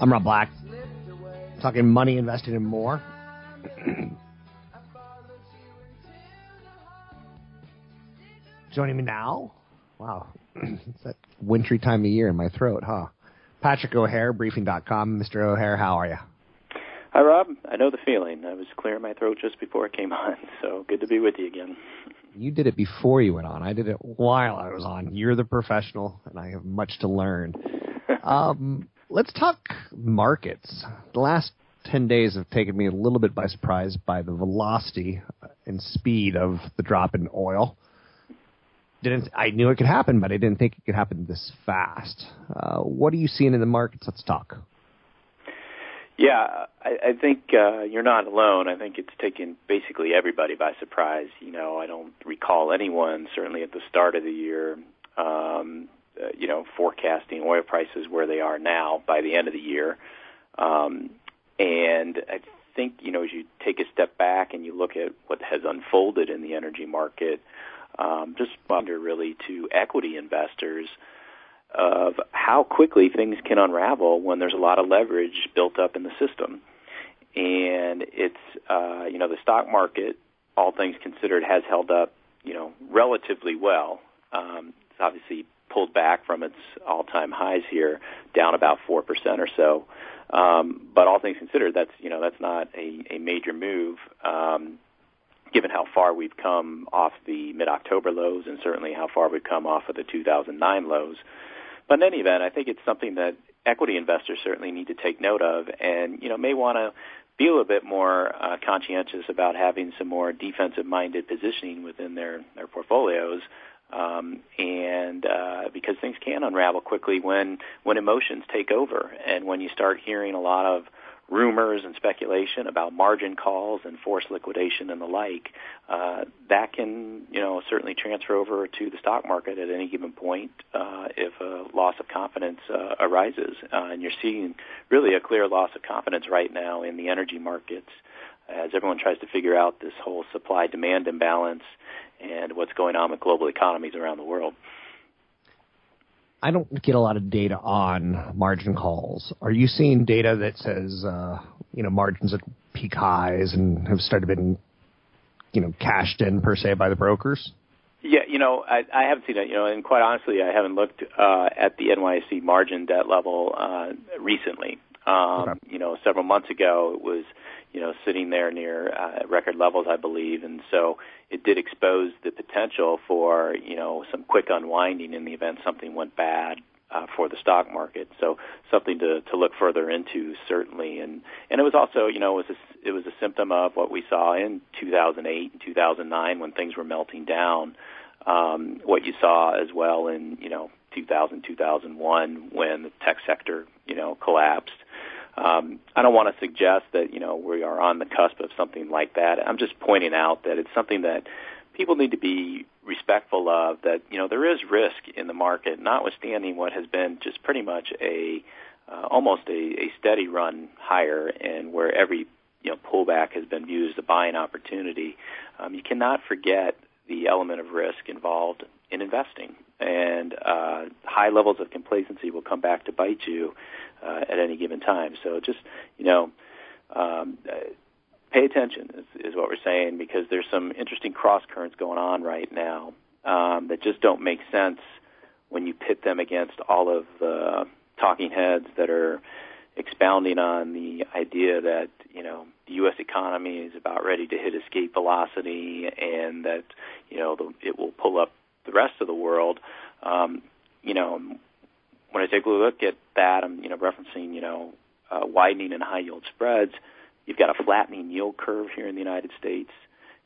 I'm Rob Black, talking money invested in more. I followed you into the hall. Joining me now, wow, it's that wintry time of year in my throat, huh? Patrick O'Hare, briefing.com. Mr. O'Hare, how are you? Hi, Rob. I know the feeling. I was clearing my throat just before I came on, so good to be with you again. You did it before you went on. I did it while I was on. You're the professional, and I have much to learn. um, let's talk markets. The last 10 days have taken me a little bit by surprise by the velocity and speed of the drop in oil. Didn't I knew it could happen, but I didn't think it could happen this fast. Uh, what are you seeing in the markets? Let's talk. Yeah, I, I think uh, you're not alone. I think it's taken basically everybody by surprise. You know, I don't recall anyone, certainly at the start of the year, um, uh, you know, forecasting oil prices where they are now by the end of the year. Um, and I think, you know, as you take a step back and you look at what has unfolded in the energy market, um, just wonder really to equity investors of how quickly things can unravel when there's a lot of leverage built up in the system. And it's, uh, you know, the stock market, all things considered, has held up, you know, relatively well. Um, back from its all-time highs here, down about four percent or so. Um, but all things considered, that's you know that's not a, a major move. Um, given how far we've come off the mid-October lows and certainly how far we've come off of the 2009 lows. But in any event, I think it's something that equity investors certainly need to take note of and, you know, may want to be a little bit more uh, conscientious about having some more defensive-minded positioning within their, their portfolios. Um, and uh, because things can unravel quickly when when emotions take over, and when you start hearing a lot of rumors and speculation about margin calls and forced liquidation and the like, uh, that can, you know, certainly transfer over to the stock market at any given point uh, if a loss of confidence uh, arises. Uh, and you're seeing really a clear loss of confidence right now in the energy markets as everyone tries to figure out this whole supply-demand imbalance and what's going on with global economies around the world. I don't get a lot of data on margin calls. Are you seeing data that says, uh, you know, margins at peak highs and have started been, you know, cashed in per se by the brokers? Yeah, you know, I, I haven't seen it. You know, and quite honestly, I haven't looked uh, at the NYSE margin debt level uh, recently. Um, Okay. You know, several months ago, it was, you know, sitting there near uh, record levels, I believe, and so it did expose the potential for, you know, some quick unwinding in the event something went bad uh, for the stock market. So something to to look further into certainly, and and it was also, you know, it was a, it was a symptom of what we saw in 2008 and 2009 when things were melting down. Um, what you saw as well in you know 2000 2001 when the tech sector you know collapsed. Um, I don't want to suggest that you know we are on the cusp of something like that. I'm just pointing out that it's something that people need to be respectful of. That you know there is risk in the market, notwithstanding what has been just pretty much a uh, almost a, a steady run higher, and where every you know pullback has been viewed as a buying opportunity. Um, you cannot forget the element of risk involved in investing, and uh, high levels of complacency will come back to bite you uh, at any given time. So just you know, um, uh, pay attention is, is what we're saying because there's some interesting cross currents going on right now. um, that just don't make sense when you pit them against all of the talking heads that are expounding on the idea that you know the U.S. economy is about ready to hit escape velocity and that you know the, it will pull up the rest of the world. Um, you know, when I take a look at that, I'm you know referencing you know uh, widening and high yield spreads. You've got a flattening yield curve here in the United States.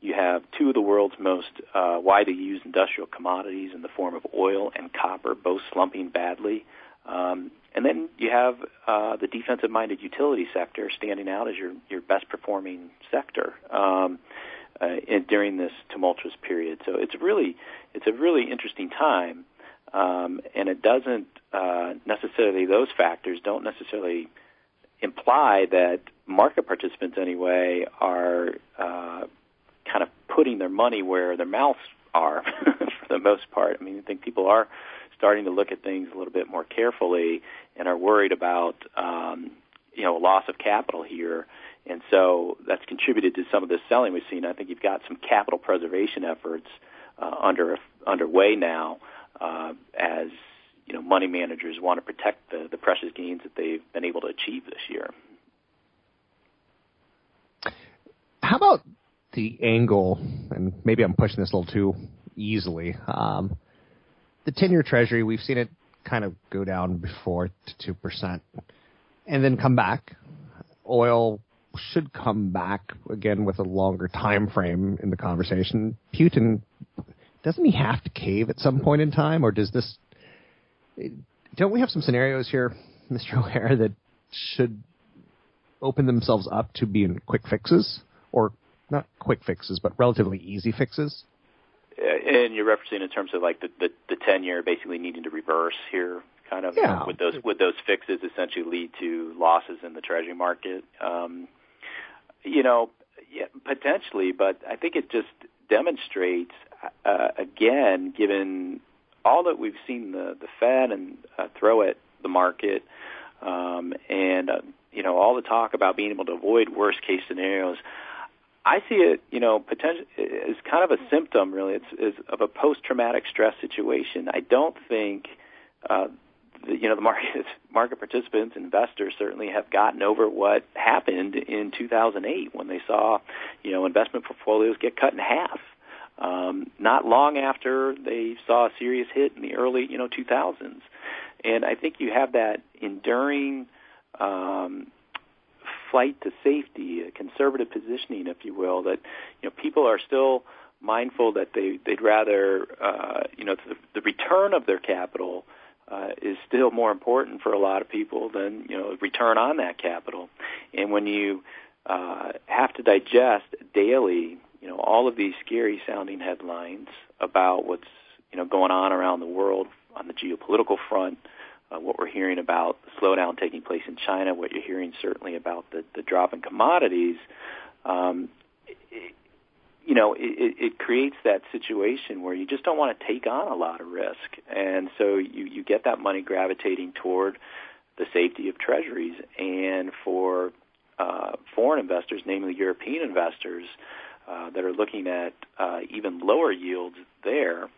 You have two of the world's most uh, widely used industrial commodities in the form of oil and copper, both slumping badly. Um, and then you have uh, the defensive-minded utility sector standing out as your your best performing sector um, uh, in, during this tumultuous period. So it's really it's a really interesting time, um, and it doesn't uh, necessarily those factors don't necessarily imply that market participants anyway are uh, kind of putting their money where their mouths are for the most part. I mean, I think people are starting to look at things a little bit more carefully and are worried about um, you know loss of capital here. And so that's contributed to some of the selling we've seen. I think you've got some capital preservation efforts uh, under underway now uh, as you know money managers want to protect the, the precious gains that they've been able to achieve this year. How about the angle? And maybe I'm pushing this a little too easily. Um, the 10-year Treasury, we've seen it kind of go down before to 2% and then come back. Oil should come back again with a longer time frame in the conversation. Putin, doesn't he have to cave at some point in time, or does this? Don't we have some scenarios here, Mr. O'Hare, that should open themselves up to being quick fixes, or not quick fixes, but relatively easy fixes? and you're referencing in terms of like the the, the ten year basically needing to reverse here, kind of yeah. would those would those fixes essentially lead to losses in the treasury market? Um, you know, yeah, potentially, but I think it just demonstrates uh, again, given all that we've seen the the Fed and uh, throw at the market, um, and uh, you know all the talk about being able to avoid worst case scenarios. I see it, you know, potential as kind of a symptom, really, it's, is of a post-traumatic stress situation. I don't think, uh, you know, the market market participants, investors certainly have gotten over what happened in 2008 when they saw, you know, investment portfolios get cut in half. Um, not long after they saw a serious hit in the early, you know, 2000s, and I think you have that enduring. Um, flight to safety, a conservative positioning, if you will, that you know people are still mindful that they they'd rather uh, you know the, the return of their capital uh, is still more important for a lot of people than you know return on that capital, and when you uh, have to digest daily, you know all of these scary sounding headlines about what's you know going on around the world on the geopolitical front, uh, what we're hearing about the slowdown taking place in China, what you're hearing certainly about the, the drop in commodities, um, you know, it, it creates that situation where you just don't want to take on a lot of risk, and so you you get that money gravitating toward the safety of treasuries, and for uh, foreign investors, namely European investors, uh, that are looking at uh, even lower yields there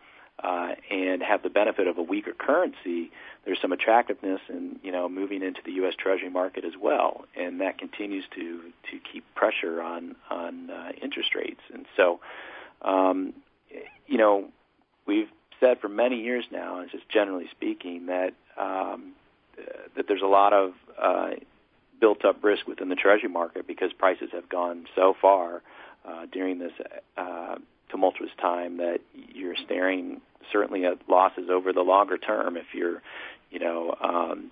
uh, and have the benefit of a weaker currency, there's some attractiveness in you know moving into the U.S. Treasury market as well, and that continues to to keep pressure on on uh, interest rates. And so, um, you know, we've said for many years now, and just generally speaking, that um, that there's a lot of uh, built up risk within the Treasury market because prices have gone so far uh, during this uh, tumultuous time that you're staring certainly at losses over the longer term if you're, you know, um,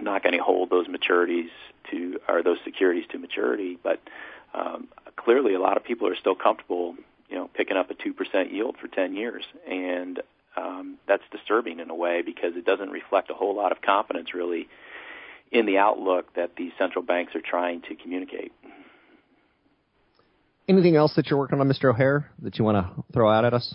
not going to hold those maturities to or those securities to maturity. But um, clearly, a lot of people are still comfortable, you know, picking up a two percent yield for ten years, and um, that's disturbing in a way because it doesn't reflect a whole lot of confidence really in the outlook that these central banks are trying to communicate. Anything else that you're working on, Mr. O'Hare, that you want to throw out at us?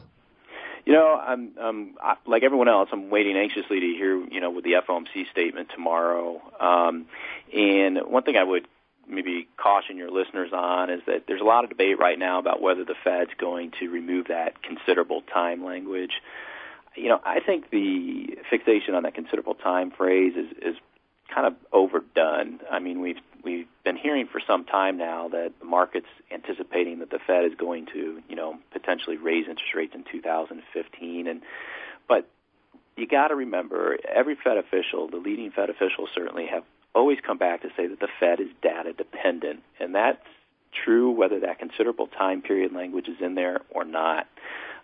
You know, I'm, I'm I, like everyone else. I'm waiting anxiously to hear, you know, with the FOMC statement tomorrow. Um, and one thing I would maybe caution your listeners on is that there's a lot of debate right now about whether the Fed's going to remove that considerable time language. You know, I think the fixation on that considerable time phrase is is kind of overdone. I mean, we've we've hearing for some time now that the market's anticipating that the Fed is going to, you know, potentially raise interest rates in 2015 and but you got to remember every Fed official, the leading Fed officials certainly have always come back to say that the Fed is data dependent and that's true whether that considerable time period language is in there or not.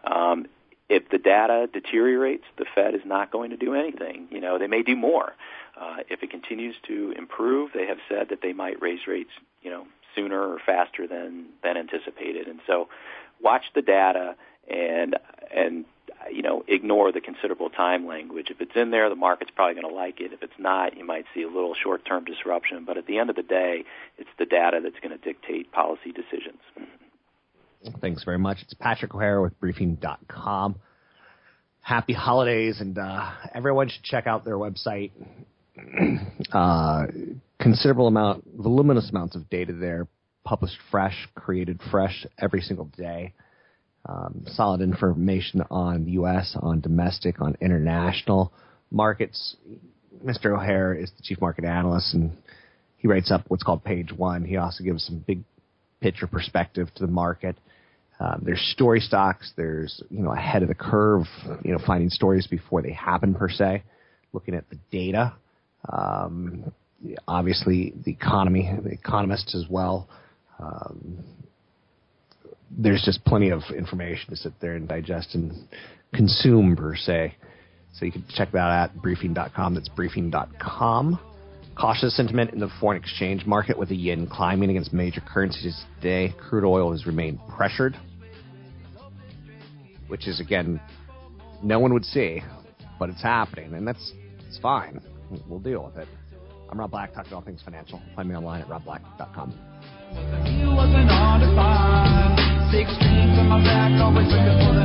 Um, if the data deteriorates, the Fed not going to do anything. You know, they may do more. Uh, if it continues to improve, they have said that they might raise rates, you know, sooner or faster than than anticipated. And so, watch the data and and you know ignore the considerable time language. If it's in there, the market's probably going to like it. If it's not, you might see a little short-term disruption. But at the end of the day, it's the data that's going to dictate policy decisions. Thanks very much. It's Patrick O'Hare with Briefing.com. Happy holidays, and uh, everyone should check out their website. uh, considerable amount, voluminous amounts of data there, published fresh, created fresh every single day. Um, solid information on the U.S., on domestic, on international markets. Mr. O'Hare is the chief market analyst, and he writes up what's called page one. He also gives some big picture perspective to the market. Um, there's story stocks. There's you know ahead of the curve. You know finding stories before they happen per se. Looking at the data. Um, obviously the economy, the economists as well. Um, there's just plenty of information to sit there and digest and consume per se. So you can check that out at briefing.com. That's briefing.com. Cautious sentiment in the foreign exchange market with the yen climbing against major currencies today. Crude oil has remained pressured, which is again, no one would see, but it's happening, and that's it's fine. We'll deal with it. I'm Rob Black, talking all things financial. Find me online at robblack.com. The